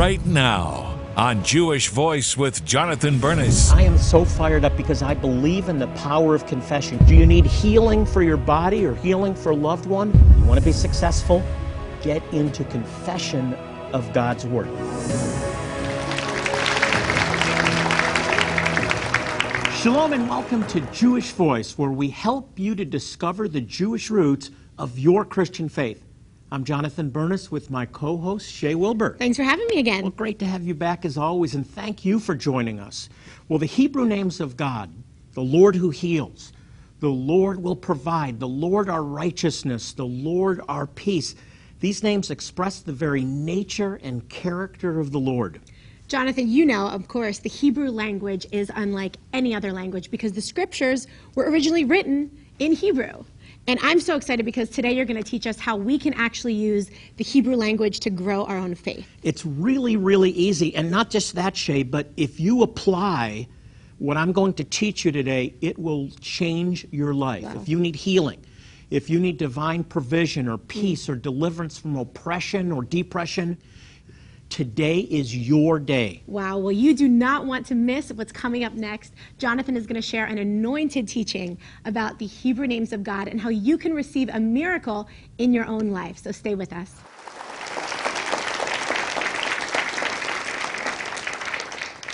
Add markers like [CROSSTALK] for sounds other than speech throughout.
right now on Jewish Voice with Jonathan Bernis. I am so fired up because I believe in the power of confession. Do you need healing for your body or healing for a loved one? You want to be successful? Get into confession of God's Word. Shalom and welcome to Jewish Voice, where we help you to discover the Jewish roots of your Christian faith. I'm Jonathan Bernis with my co host, Shay Wilbur. Thanks for having me again. Well, great to have you back as always, and thank you for joining us. Well, the Hebrew names of God, the Lord who heals, the Lord will provide, the Lord our righteousness, the Lord our peace, these names express the very nature and character of the Lord. Jonathan, you know, of course, the Hebrew language is unlike any other language because the scriptures were originally written in Hebrew. And I'm so excited because today you're going to teach us how we can actually use the Hebrew language to grow our own faith. It's really, really easy. And not just that, Shay, but if you apply what I'm going to teach you today, it will change your life. Wow. If you need healing, if you need divine provision or peace or deliverance from oppression or depression, Today is your day. Wow. Well, you do not want to miss what's coming up next. Jonathan is going to share an anointed teaching about the Hebrew names of God and how you can receive a miracle in your own life. So stay with us.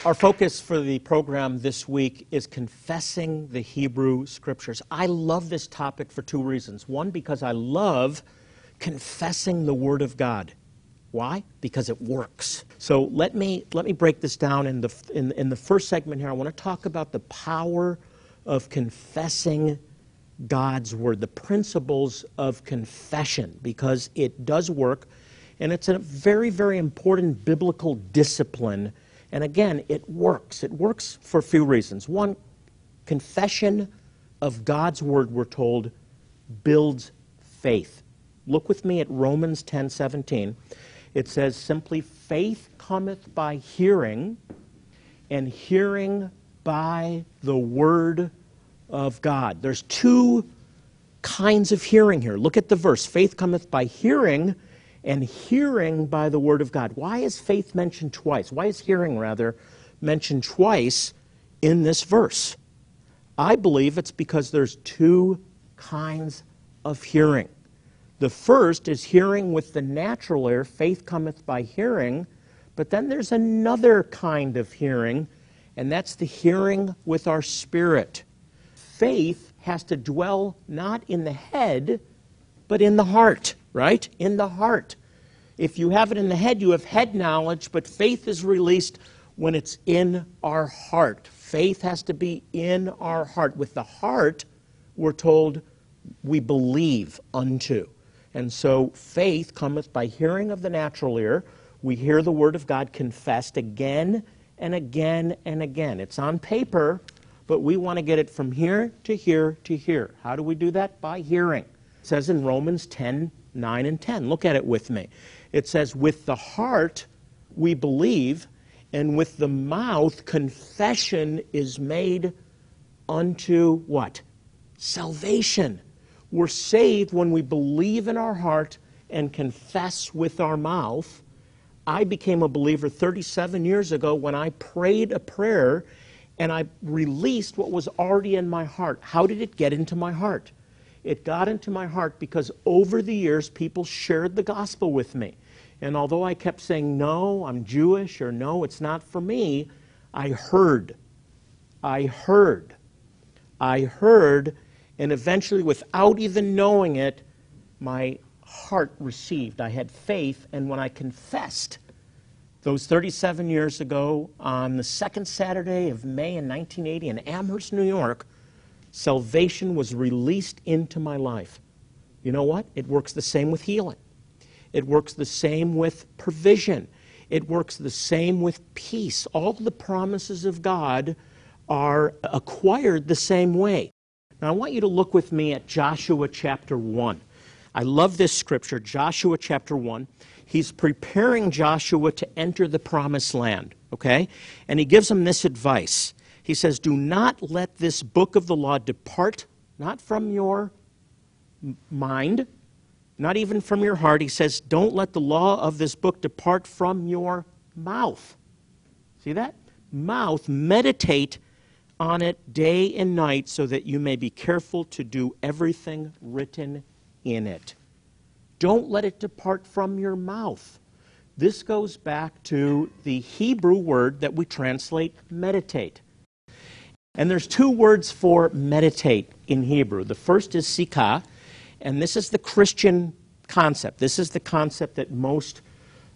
Our focus for the program this week is confessing the Hebrew scriptures. I love this topic for two reasons. One, because I love confessing the Word of God. Why? Because it works. So let me, let me break this down in the, in, in the first segment here. I want to talk about the power of confessing God's Word, the principles of confession, because it does work, and it's a very, very important biblical discipline. And again, it works. It works for a few reasons. One, confession of God's Word, we're told, builds faith. Look with me at Romans 10 17. It says simply, faith cometh by hearing, and hearing by the word of God. There's two kinds of hearing here. Look at the verse. Faith cometh by hearing, and hearing by the word of God. Why is faith mentioned twice? Why is hearing, rather, mentioned twice in this verse? I believe it's because there's two kinds of hearing. The first is hearing with the natural ear, faith cometh by hearing, but then there's another kind of hearing, and that's the hearing with our spirit. Faith has to dwell not in the head, but in the heart, right? In the heart. If you have it in the head, you have head knowledge, but faith is released when it's in our heart. Faith has to be in our heart. With the heart, we're told we believe unto. And so faith cometh by hearing of the natural ear. We hear the word of God confessed again and again and again. It's on paper, but we want to get it from here to here to here. How do we do that? By hearing. It says in Romans 10 9 and 10. Look at it with me. It says, With the heart we believe, and with the mouth confession is made unto what? Salvation. We're saved when we believe in our heart and confess with our mouth. I became a believer 37 years ago when I prayed a prayer and I released what was already in my heart. How did it get into my heart? It got into my heart because over the years people shared the gospel with me. And although I kept saying, no, I'm Jewish, or no, it's not for me, I heard. I heard. I heard and eventually, without even knowing it, my heart received. I had faith, and when I confessed, those 37 years ago, on the second Saturday of May in 1980 in Amherst, New York, salvation was released into my life. You know what? It works the same with healing. It works the same with provision. It works the same with peace. All the promises of God are acquired the same way. Now, I want you to look with me at Joshua chapter 1. I love this scripture, Joshua chapter 1. He's preparing Joshua to enter the promised land, okay? And he gives him this advice. He says, Do not let this book of the law depart, not from your mind, not even from your heart. He says, Don't let the law of this book depart from your mouth. See that? Mouth, meditate on it day and night so that you may be careful to do everything written in it. Don't let it depart from your mouth. This goes back to the Hebrew word that we translate meditate. And there's two words for meditate in Hebrew. The first is sikah, and this is the Christian concept. This is the concept that most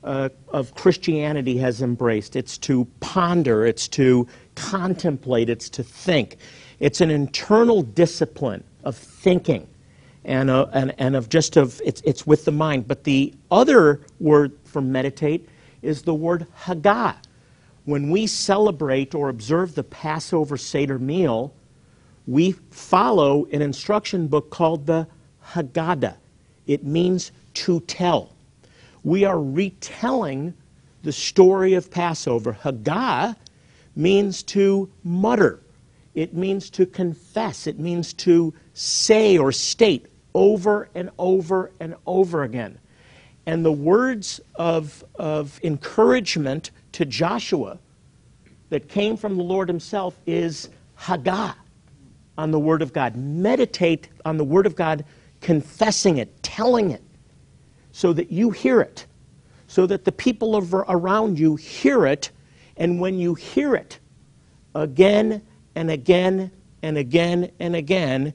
uh, of Christianity has embraced. It's to ponder, it's to contemplate, it's to think. It's an internal discipline of thinking and, uh, and, and of just of, it's, it's with the mind. But the other word for meditate is the word Haggah. When we celebrate or observe the Passover Seder meal, we follow an instruction book called the Haggadah. It means to tell. We are retelling the story of Passover. Haggah means to mutter, it means to confess, it means to say or state over and over and over again. And the words of, of encouragement to Joshua that came from the Lord Himself is Haggah on the Word of God. Meditate on the Word of God, confessing it, telling it, so that you hear it, so that the people of, around you hear it, and when you hear it again and again and again and again,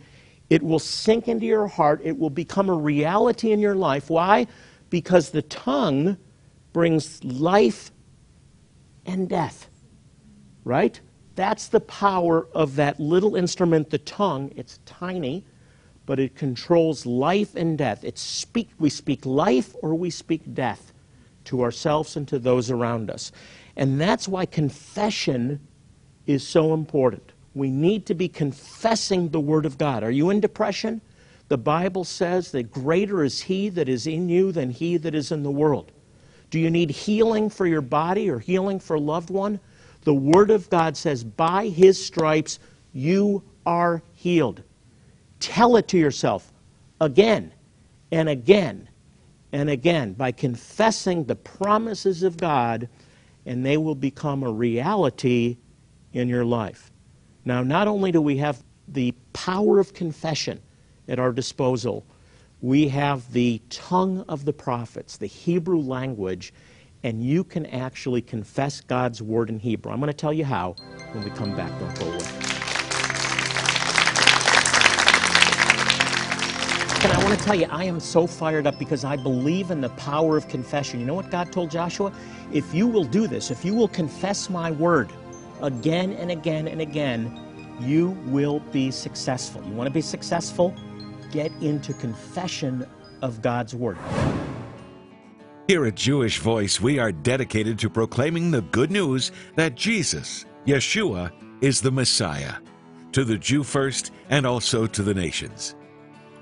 it will sink into your heart. It will become a reality in your life. Why? Because the tongue brings life and death. Right? That's the power of that little instrument, the tongue. It's tiny, but it controls life and death. It's speak, we speak life or we speak death to ourselves and to those around us. And that's why confession is so important. We need to be confessing the Word of God. Are you in depression? The Bible says that greater is He that is in you than He that is in the world. Do you need healing for your body or healing for a loved one? The Word of God says, by His stripes you are healed. Tell it to yourself again and again and again by confessing the promises of God, and they will become a reality in your life. Now, not only do we have the power of confession at our disposal, we have the tongue of the prophets, the Hebrew language, and you can actually confess God's word in Hebrew. I'm going to tell you how when we come back. Don't go away. I want to tell you, I am so fired up because I believe in the power of confession. You know what God told Joshua? If you will do this, if you will confess my word, again and again and again, you will be successful. You want to be successful? Get into confession of God's Word. Here at Jewish Voice, we are dedicated to proclaiming the good news that Jesus, Yeshua, is the Messiah, to the Jew first and also to the nations.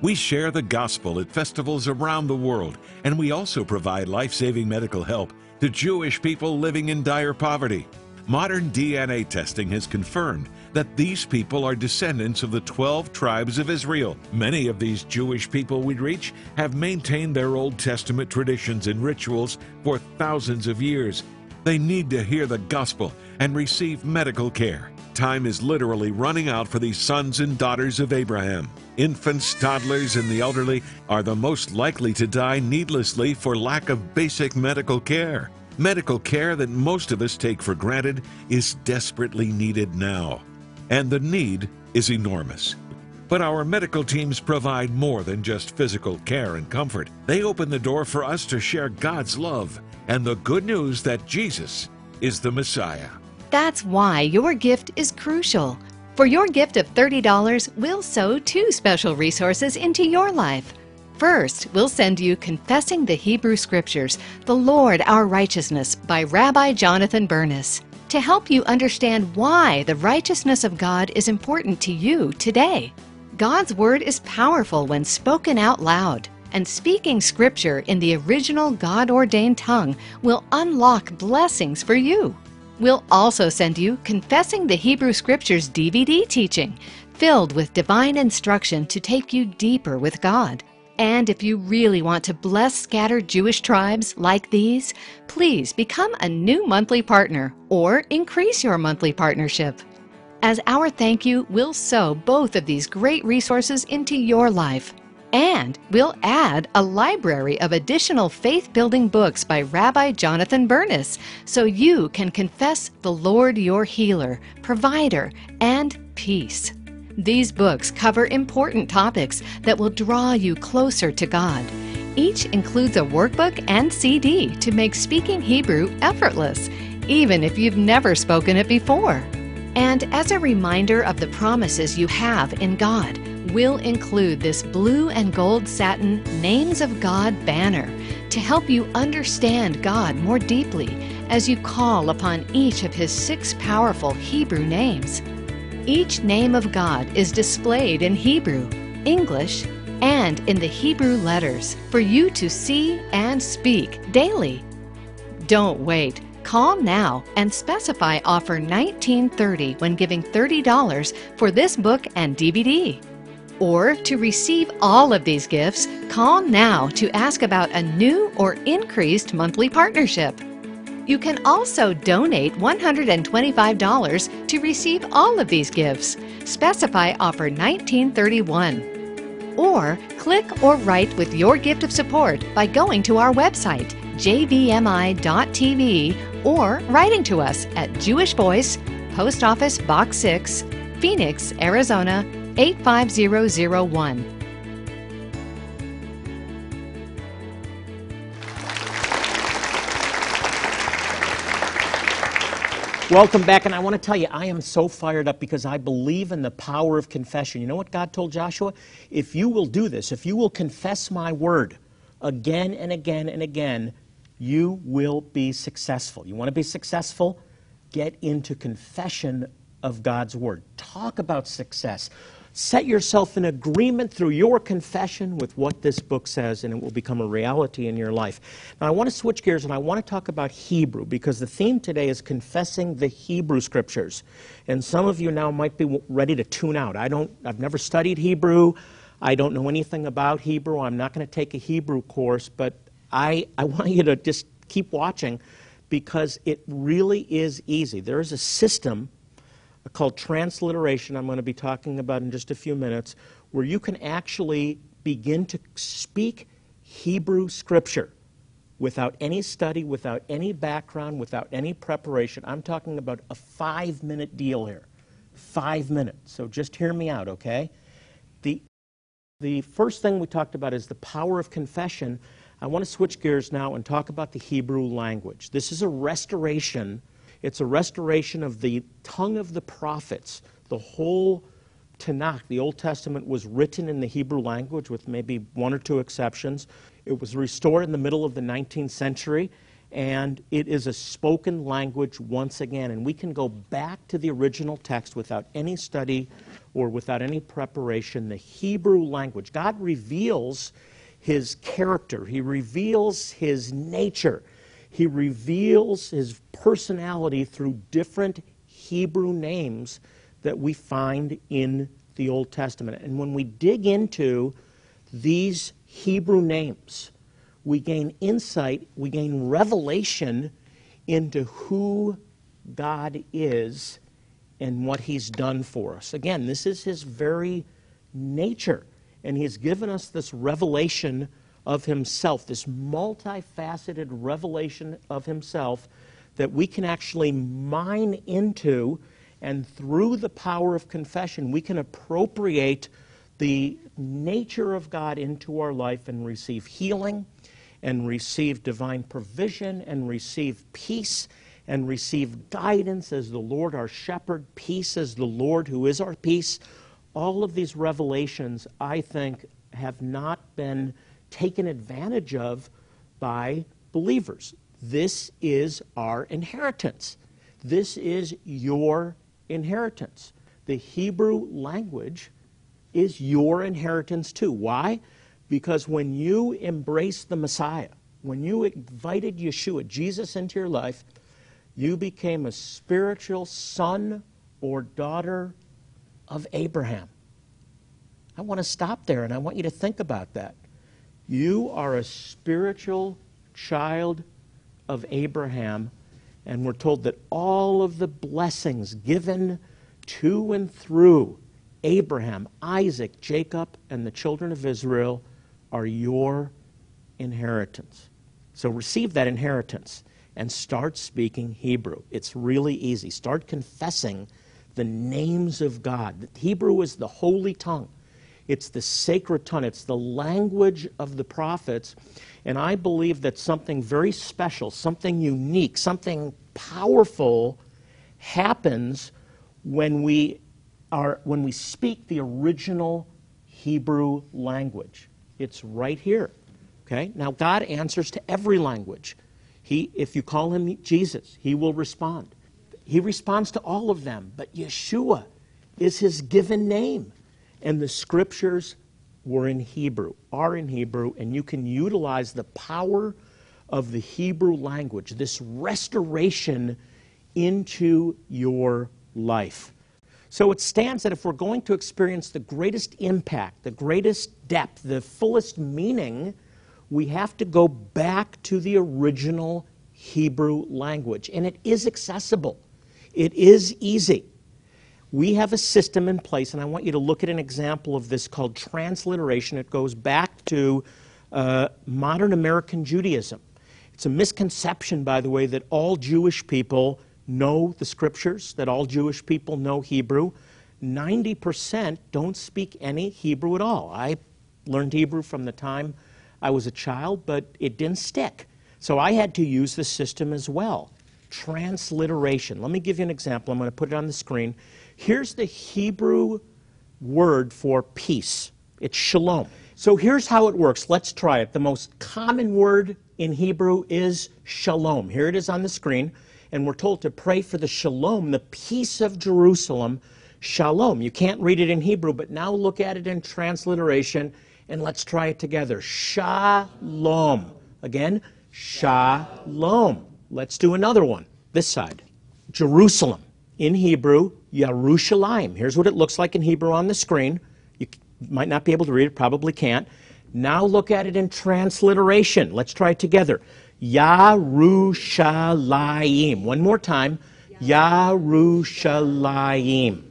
We share the gospel at festivals around the world, and we also provide life saving medical help to Jewish people living in dire poverty. Modern DNA testing has confirmed that these people are descendants of the 12 tribes of Israel. Many of these Jewish people we reach have maintained their Old Testament traditions and rituals for thousands of years. They need to hear the gospel and receive medical care. Time is literally running out for these sons and daughters of Abraham. Infants, toddlers, and the elderly are the most likely to die needlessly for lack of basic medical care. Medical care that most of us take for granted is desperately needed now, and the need is enormous. But our medical teams provide more than just physical care and comfort. They open the door for us to share God's love and the good news that Jesus is the Messiah. That's why your gift is crucial. For your gift of $30, we'll sow two special resources into your life. First, we'll send you Confessing the Hebrew Scriptures, The Lord Our Righteousness by Rabbi Jonathan Bernis to help you understand why the righteousness of God is important to you today. God's Word is powerful when spoken out loud, and speaking Scripture in the original God ordained tongue will unlock blessings for you. We'll also send you Confessing the Hebrew Scriptures DVD teaching, filled with divine instruction to take you deeper with God. And if you really want to bless scattered Jewish tribes like these, please become a new monthly partner or increase your monthly partnership. As our thank you, we'll sow both of these great resources into your life. And we'll add a library of additional faith building books by Rabbi Jonathan Bernis so you can confess the Lord your healer, provider, and peace. These books cover important topics that will draw you closer to God. Each includes a workbook and CD to make speaking Hebrew effortless, even if you've never spoken it before. And as a reminder of the promises you have in God, we'll include this blue and gold satin Names of God banner to help you understand God more deeply as you call upon each of His six powerful Hebrew names. Each name of God is displayed in Hebrew, English, and in the Hebrew letters for you to see and speak daily. Don't wait. Call now and specify offer 1930 when giving $30 for this book and DVD. Or to receive all of these gifts, call now to ask about a new or increased monthly partnership. You can also donate $125 to receive all of these gifts. Specify offer 1931. Or click or write with your gift of support by going to our website, jvmi.tv, or writing to us at Jewish Voice, Post Office Box 6, Phoenix, Arizona 85001. Welcome back, and I want to tell you, I am so fired up because I believe in the power of confession. You know what God told Joshua? If you will do this, if you will confess my word again and again and again, you will be successful. You want to be successful? Get into confession of God's word. Talk about success. Set yourself in agreement through your confession with what this book says, and it will become a reality in your life. Now, I want to switch gears and I want to talk about Hebrew because the theme today is confessing the Hebrew scriptures. And some of you now might be ready to tune out. I don't, I've never studied Hebrew. I don't know anything about Hebrew. I'm not going to take a Hebrew course, but I, I want you to just keep watching because it really is easy. There is a system called transliteration, I'm going to be talking about in just a few minutes, where you can actually begin to speak Hebrew scripture without any study, without any background, without any preparation. I'm talking about a five minute deal here. Five minutes. So just hear me out, okay? The, the first thing we talked about is the power of confession. I want to switch gears now and talk about the Hebrew language. This is a restoration it's a restoration of the tongue of the prophets. The whole Tanakh, the Old Testament, was written in the Hebrew language with maybe one or two exceptions. It was restored in the middle of the 19th century, and it is a spoken language once again. And we can go back to the original text without any study or without any preparation. The Hebrew language. God reveals his character, he reveals his nature he reveals his personality through different Hebrew names that we find in the Old Testament. And when we dig into these Hebrew names, we gain insight, we gain revelation into who God is and what He's done for us. Again, this is His very nature, and He's given us this revelation of himself, this multifaceted revelation of himself that we can actually mine into, and through the power of confession, we can appropriate the nature of God into our life and receive healing, and receive divine provision, and receive peace, and receive guidance as the Lord our shepherd, peace as the Lord who is our peace. All of these revelations, I think, have not been taken advantage of by believers. This is our inheritance. This is your inheritance. The Hebrew language is your inheritance too. Why? Because when you embraced the Messiah, when you invited Yeshua, Jesus, into your life, you became a spiritual son or daughter of Abraham. I want to stop there and I want you to think about that. You are a spiritual child of Abraham, and we're told that all of the blessings given to and through Abraham, Isaac, Jacob, and the children of Israel are your inheritance. So receive that inheritance and start speaking Hebrew. It's really easy. Start confessing the names of God. Hebrew is the holy tongue. It's the sacred tongue. It's the language of the prophets. And I believe that something very special, something unique, something powerful happens when we are when we speak the original Hebrew language. It's right here. Okay? Now God answers to every language. He if you call him Jesus, he will respond. He responds to all of them, but Yeshua is his given name. And the scriptures were in Hebrew, are in Hebrew, and you can utilize the power of the Hebrew language, this restoration into your life. So it stands that if we're going to experience the greatest impact, the greatest depth, the fullest meaning, we have to go back to the original Hebrew language. And it is accessible, it is easy we have a system in place, and I want you to look at an example of this called transliteration. It goes back to uh, modern American Judaism. It's a misconception, by the way, that all Jewish people know the scriptures, that all Jewish people know Hebrew. 90% don't speak any Hebrew at all. I learned Hebrew from the time I was a child, but it didn't stick. So I had to use the system as well. Transliteration. Let me give you an example. I'm going to put it on the screen. Here's the Hebrew word for peace it's shalom. So here's how it works. Let's try it. The most common word in Hebrew is shalom. Here it is on the screen. And we're told to pray for the shalom, the peace of Jerusalem. Shalom. You can't read it in Hebrew, but now look at it in transliteration and let's try it together. Shalom. Again, shalom. Let's do another one. This side. Jerusalem. In Hebrew, Yerushalayim. Here's what it looks like in Hebrew on the screen. You might not be able to read it, probably can't. Now look at it in transliteration. Let's try it together. Yerushalayim. One more time. Yerushalayim.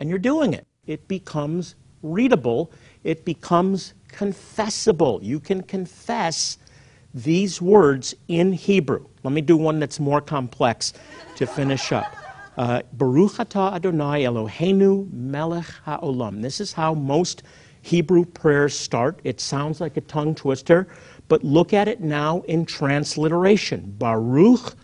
And you're doing it. It becomes readable. It becomes confessable. You can confess these words in Hebrew. Let me do one that's more complex to finish up. Uh, Baruch atah Adonai Eloheinu melech haolam. This is how most Hebrew prayers start. It sounds like a tongue twister, but look at it now in transliteration. Baruch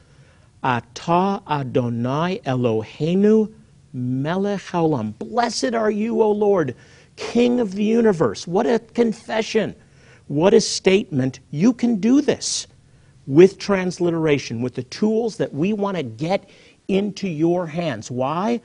atah Adonai Eloheinu melech haolam. Blessed are you, O Lord, King of the universe. What a confession. What a statement. You can do this with transliteration, with the tools that we want to get into your hands. Why?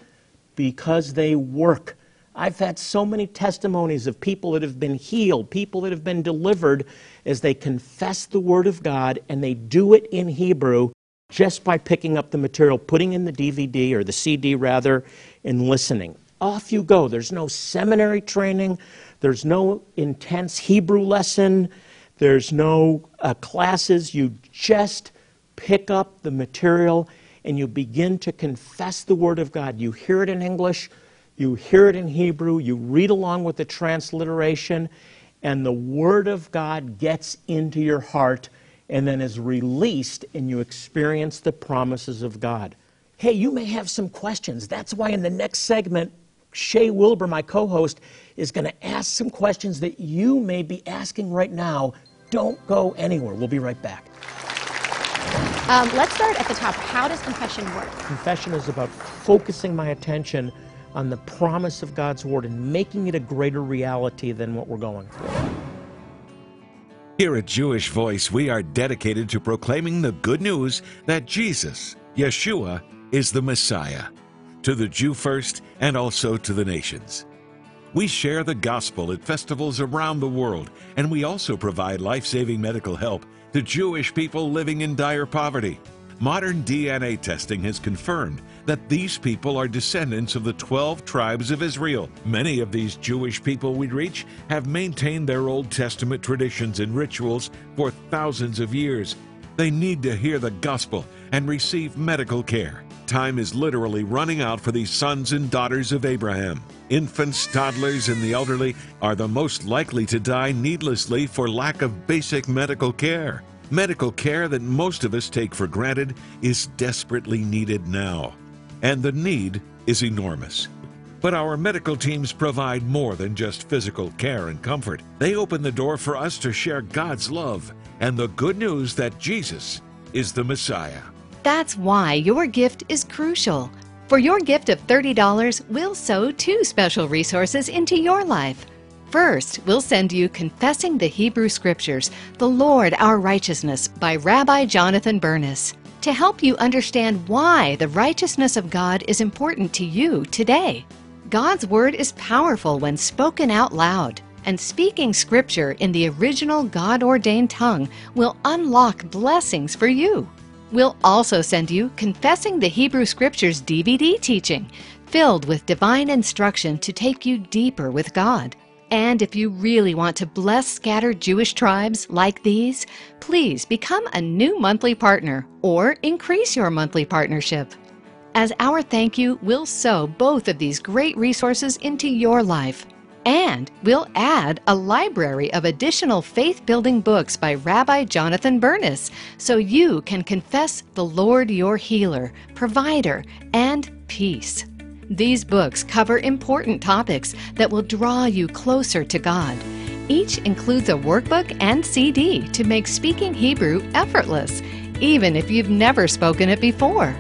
Because they work. I've had so many testimonies of people that have been healed, people that have been delivered as they confess the Word of God and they do it in Hebrew just by picking up the material, putting in the DVD or the CD rather, and listening. Off you go. There's no seminary training, there's no intense Hebrew lesson, there's no uh, classes. You just pick up the material and you begin to confess the Word of God. You hear it in English, you hear it in Hebrew, you read along with the transliteration, and the Word of God gets into your heart and then is released, and you experience the promises of God. Hey, you may have some questions. That's why in the next segment, Shay Wilbur, my co host, is going to ask some questions that you may be asking right now. Don't go anywhere. We'll be right back. Um, let's start at the top. How does confession work? Confession is about focusing my attention on the promise of God's Word and making it a greater reality than what we're going through. Here at Jewish Voice, we are dedicated to proclaiming the good news that Jesus, Yeshua, is the Messiah, to the Jew first and also to the nations. We share the gospel at festivals around the world, and we also provide life saving medical help to Jewish people living in dire poverty. Modern DNA testing has confirmed that these people are descendants of the 12 tribes of Israel. Many of these Jewish people we reach have maintained their Old Testament traditions and rituals for thousands of years. They need to hear the gospel and receive medical care. Time is literally running out for these sons and daughters of Abraham. Infants, toddlers, and the elderly are the most likely to die needlessly for lack of basic medical care. Medical care that most of us take for granted is desperately needed now. And the need is enormous. But our medical teams provide more than just physical care and comfort. They open the door for us to share God's love and the good news that Jesus is the Messiah. That's why your gift is crucial. For your gift of $30, we'll sow two special resources into your life. First, we'll send you Confessing the Hebrew Scriptures, The Lord Our Righteousness by Rabbi Jonathan Bernis to help you understand why the righteousness of God is important to you today. God's Word is powerful when spoken out loud, and speaking Scripture in the original God ordained tongue will unlock blessings for you. We'll also send you Confessing the Hebrew Scriptures DVD teaching, filled with divine instruction to take you deeper with God. And if you really want to bless scattered Jewish tribes like these, please become a new monthly partner or increase your monthly partnership. As our thank you, we'll sow both of these great resources into your life. And we'll add a library of additional faith building books by Rabbi Jonathan Bernis so you can confess the Lord your healer, provider, and peace. These books cover important topics that will draw you closer to God. Each includes a workbook and CD to make speaking Hebrew effortless, even if you've never spoken it before.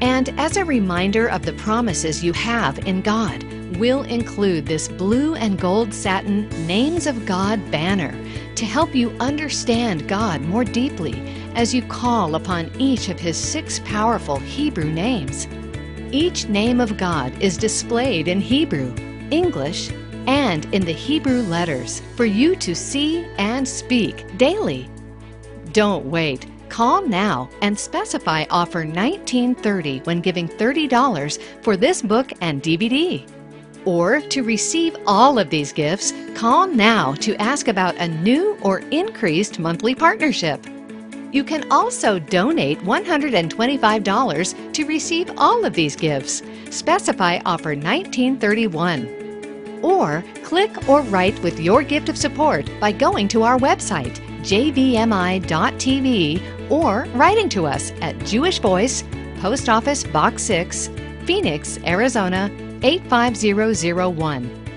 And as a reminder of the promises you have in God, we'll include this blue and gold satin Names of God banner to help you understand God more deeply as you call upon each of His six powerful Hebrew names. Each name of God is displayed in Hebrew, English, and in the Hebrew letters for you to see and speak daily. Don't wait. Call now and specify offer 1930 when giving $30 for this book and DVD. Or to receive all of these gifts, call now to ask about a new or increased monthly partnership. You can also donate $125 to receive all of these gifts. Specify offer 1931. Or click or write with your gift of support by going to our website, jvmi.tv, or writing to us at Jewish Voice, Post Office Box 6, Phoenix, Arizona 85001.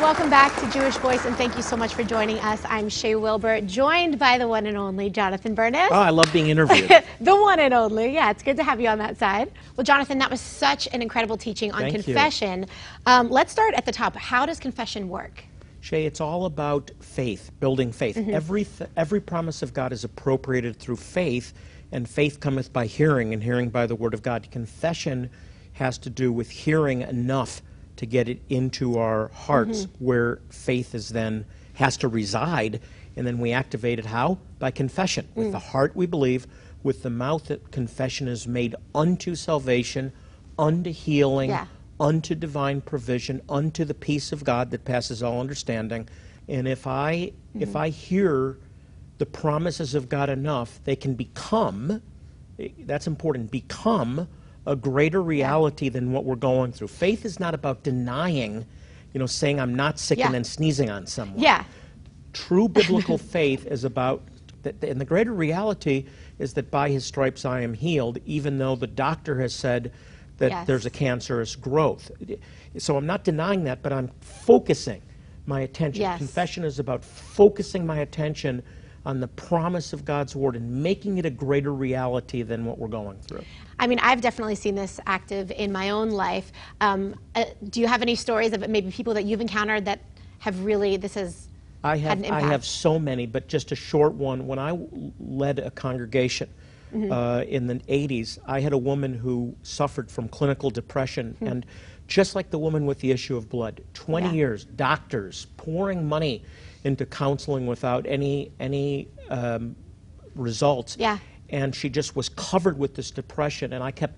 Welcome back to Jewish Voice, and thank you so much for joining us. I'm Shay Wilbur, joined by the one and only Jonathan Bernis. Oh, I love being interviewed. [LAUGHS] the one and only. Yeah, it's good to have you on that side. Well, Jonathan, that was such an incredible teaching on Thank you. confession. Um, let's start at the top. How does confession work? Shay, it's all about faith, building faith. Mm-hmm. Every, th- every promise of God is appropriated through faith, and faith cometh by hearing, and hearing by the word of God. Confession has to do with hearing enough to get it into our hearts, mm-hmm. where faith is then has to reside, and then we activate it how? By confession. With mm. the heart we believe, with the mouth that confession is made unto salvation, unto healing, Yeah. Unto divine provision, unto the peace of God that passes all understanding. And if I if hmm. I hear the promises of God enough, they can become that's important, become a greater reality than what we're going through. Faith is not about denying, you know, saying I'm not sick Yeah. and then sneezing on someone. Yeah. True [LAUGHS] biblical faith is about, that, and the greater reality is that by his stripes I am healed, even though the doctor has said that Yes. there's a cancerous growth. So I'm not denying that, but I'm focusing my attention. Yes. Confession is about focusing my attention on the promise of God's word and making it a greater reality than what we're going through. I mean, I've definitely seen this active in my own life. Um, uh, do you have any stories of maybe people that you've encountered that have really, this has I have, I have so many, but just a short one. When I led a congregation Mm-hmm. uh, in the 80s, I had a woman who suffered from clinical depression. And just like the woman with the issue of blood, 20 Hmm. Yeah. years, doctors pouring money into counseling without any any um, results. Yeah. And she just was covered with this depression, and I kept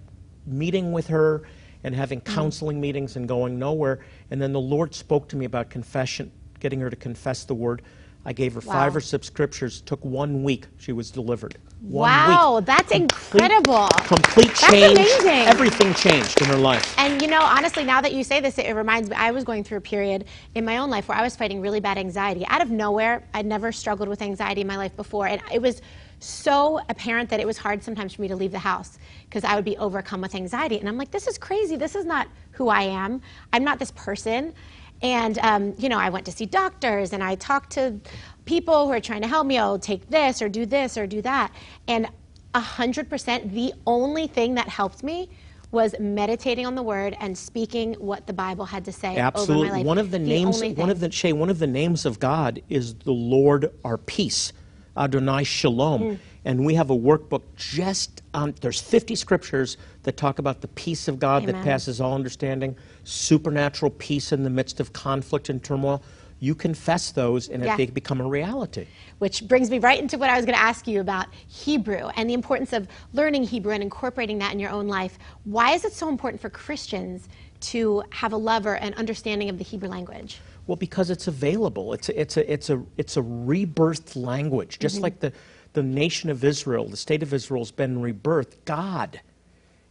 meeting with her and having Mm. counseling meetings and going nowhere. And then the Lord spoke to me about confession, getting her to confess the word. I gave her five or six scriptures. Took one week. She was delivered. One Wow, week. that's Complete- incredible. Complete That's change. amazing. Everything changed in her life. And you know, honestly, now that you say this, it, it reminds me. I was going through a period in my own life where I was fighting really bad anxiety. Out of nowhere, I'd never struggled with anxiety in my life before, and it was so apparent that it was hard sometimes for me to leave the house because I would be overcome with anxiety. And I'm like, this is crazy. This is not who I am. I'm not this person. And um, you know, I went to see doctors and I talked to people who are trying to help me. Oh, take this or do this or do that. And hundred percent, the only thing that helped me was meditating on the word and speaking what the Bible had to say over my Absolutely. life. One of the, names, one of the Shay, one of the names of God is the Lord our peace, Adonai Shalom. Mm. And we have a workbook just on. There's 50 scriptures that talk about the peace of God that passes all understanding, supernatural peace in the midst of conflict and turmoil. You confess those, and Yeah. they become a reality. which brings me right into what I was going to ask you about Hebrew and the importance of learning Hebrew and incorporating that in your own life. Why is it so important for Christians to have a love or an understanding of the Hebrew language? Well, because it's available. It's a, it's a, it's a, it's a rebirthed language. Just mm-hmm. like the, the nation of Israel, the state of Israel has been rebirthed. God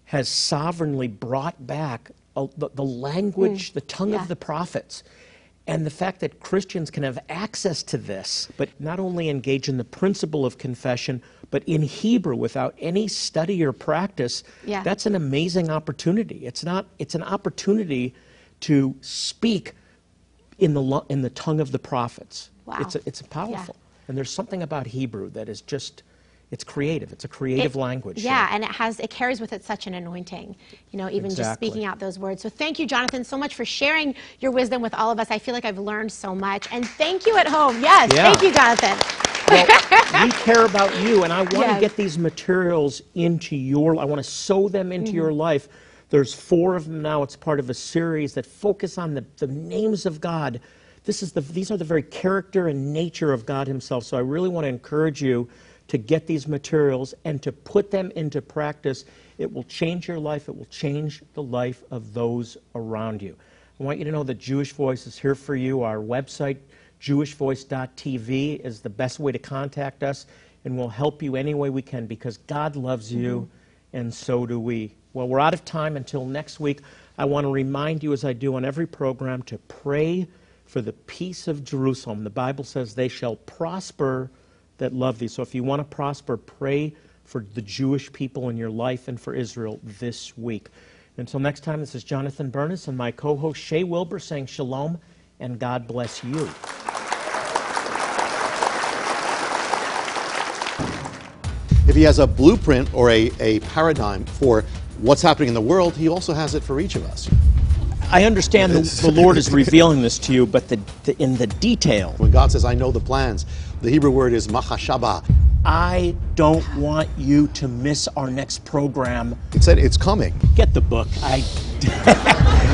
has sovereignly brought back a, the, the language, mm. the tongue Yeah. of the prophets. And the fact that Christians can have access to this, but not only engage in the principle of confession, but in Hebrew without any study or practice, Yeah. that's an amazing opportunity. It's not it's an opportunity to speak in the in the tongue of the prophets. Wow. It's a, it's powerful. And there's something about Hebrew that is just it's creative. It's a creative It- language. Yeah, so- and it has it carries with it such an anointing. You know, even just speaking out those words. So thank you, Jonathan, so much for sharing your wisdom with all of us. I feel like I've learned so much. And thank you at home. Yes, Yeah. thank you, Jonathan. well, [LAUGHS] we care about you, and I want Yes. to get these materials into your. I want to sow them into your Mm-hmm. life. There's four of them now. It's part of a series that focus on the, the names of God. This is the, these are the very character and nature of God Himself. So I really want to encourage you to get these materials and to put them into practice. It will change your life. It will change the life of those around you. I want you to know that Jewish Voice is here for you. Our website, jewishvoice.tv, is the best way to contact us, and we'll help you any way we can because God loves you, mm-hmm. and so do we. Well, we're out of time until next week. I want to remind you, as I do on every program, to pray for the peace of Jerusalem. The Bible says, They shall prosper that love thee. So if you want to prosper, pray for the Jewish people in your life and for Israel this week. Until next time, this is Jonathan Bernis and my co host Shay Wilbur saying shalom and God bless you. If he has a blueprint or a, a paradigm for what's happening in the world, he also has it for each of us. I understand the, the Lord is [LAUGHS] revealing this to you, but the, the, in the detail, When God says, I know the plans, the Hebrew word is machashaba. I don't want you to miss our next program. It said it's coming. Get the book. I. [LAUGHS]